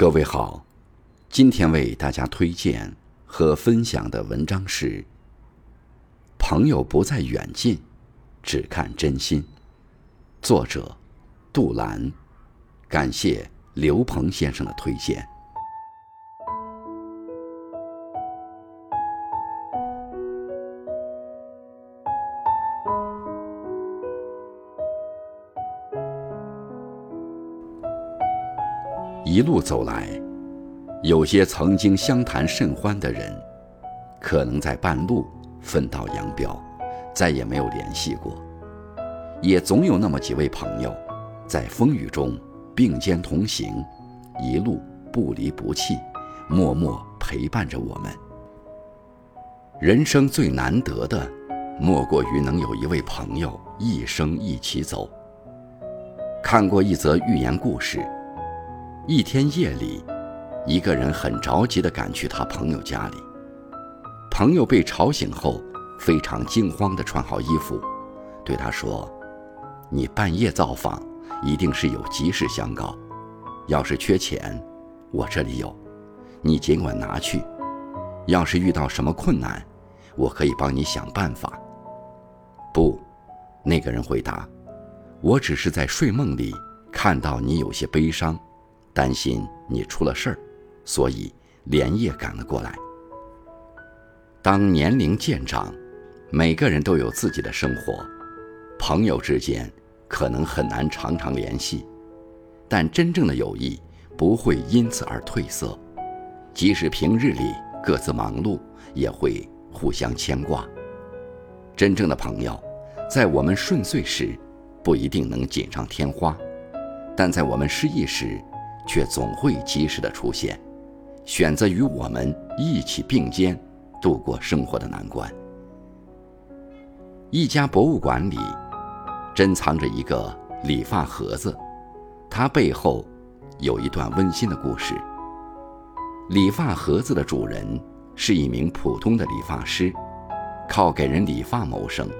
各位好，今天为大家推荐和分享的文章是《朋友不在远近，只看真心》，作者杜兰，感谢刘鹏先生的推荐。一路走来，有些曾经相谈甚欢的人，可能在半路分道扬镳，再也没有联系过；也总有那么几位朋友，在风雨中并肩同行，一路不离不弃，默默陪伴着我们。人生最难得的，莫过于能有一位朋友一生一起走。看过一则寓言故事。一天夜里，一个人很着急地赶去他朋友家里。朋友被吵醒后，非常惊慌地穿好衣服，对他说：“你半夜造访，一定是有急事相告。要是缺钱，我这里有，你尽管拿去。要是遇到什么困难，我可以帮你想办法。”不，那个人回答：“我只是在睡梦里看到你有些悲伤。”担心你出了事儿，所以连夜赶了过来。当年龄渐长，每个人都有自己的生活，朋友之间可能很难常常联系，但真正的友谊不会因此而褪色。即使平日里各自忙碌，也会互相牵挂。真正的朋友，在我们顺遂时，不一定能锦上添花，但在我们失意时，却总会及时的出现，选择与我们一起并肩度过生活的难关。一家博物馆里，珍藏着一个理发盒子，它背后有一段温馨的故事。理发盒子的主人是一名普通的理发师，靠给人理发谋生。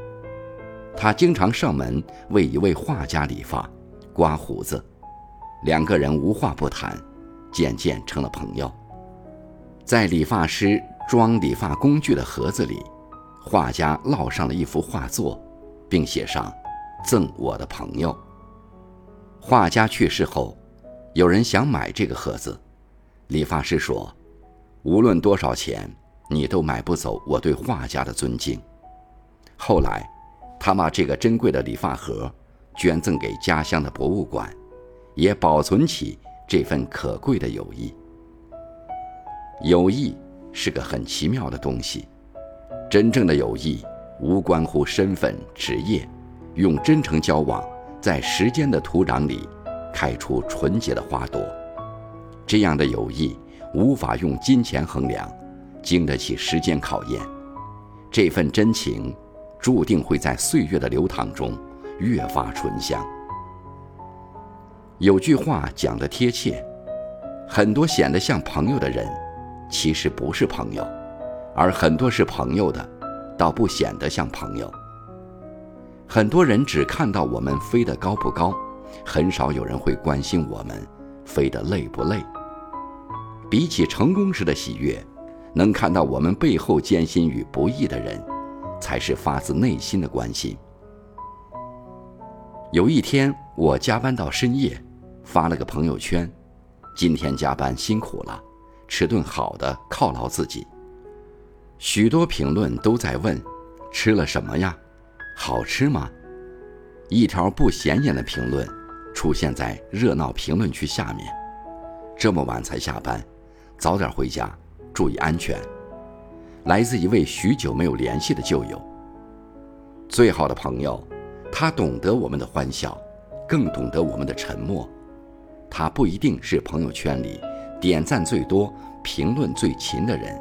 他经常上门为一位画家理发、刮胡子。两个人无话不谈，渐渐成了朋友。在理发师装理发工具的盒子里，画家烙上了一幅画作，并写上“赠我的朋友”。画家去世后，有人想买这个盒子，理发师说：“无论多少钱，你都买不走我对画家的尊敬。”后来，他把这个珍贵的理发盒捐赠给家乡的博物馆。也保存起这份可贵的友谊。友谊是个很奇妙的东西，真正的友谊无关乎身份、职业，用真诚交往，在时间的土壤里开出纯洁的花朵。这样的友谊无法用金钱衡量，经得起时间考验。这份真情，注定会在岁月的流淌中越发醇香。有句话讲得贴切，很多显得像朋友的人，其实不是朋友；而很多是朋友的，倒不显得像朋友。很多人只看到我们飞得高不高，很少有人会关心我们飞得累不累。比起成功时的喜悦，能看到我们背后艰辛与不易的人，才是发自内心的关心。有一天，我加班到深夜。发了个朋友圈，今天加班辛苦了，吃顿好的犒劳自己。许多评论都在问，吃了什么呀？好吃吗？一条不显眼的评论出现在热闹评论区下面。这么晚才下班，早点回家，注意安全。来自一位许久没有联系的旧友。最好的朋友，他懂得我们的欢笑，更懂得我们的沉默。他不一定是朋友圈里点赞最多、评论最勤的人，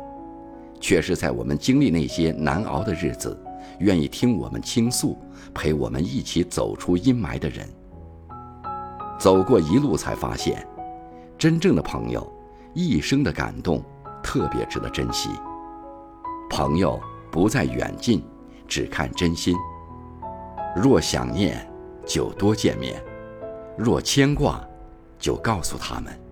却是在我们经历那些难熬的日子，愿意听我们倾诉、陪我们一起走出阴霾的人。走过一路，才发现，真正的朋友，一生的感动，特别值得珍惜。朋友不在远近，只看真心。若想念，就多见面；若牵挂，就告诉他们。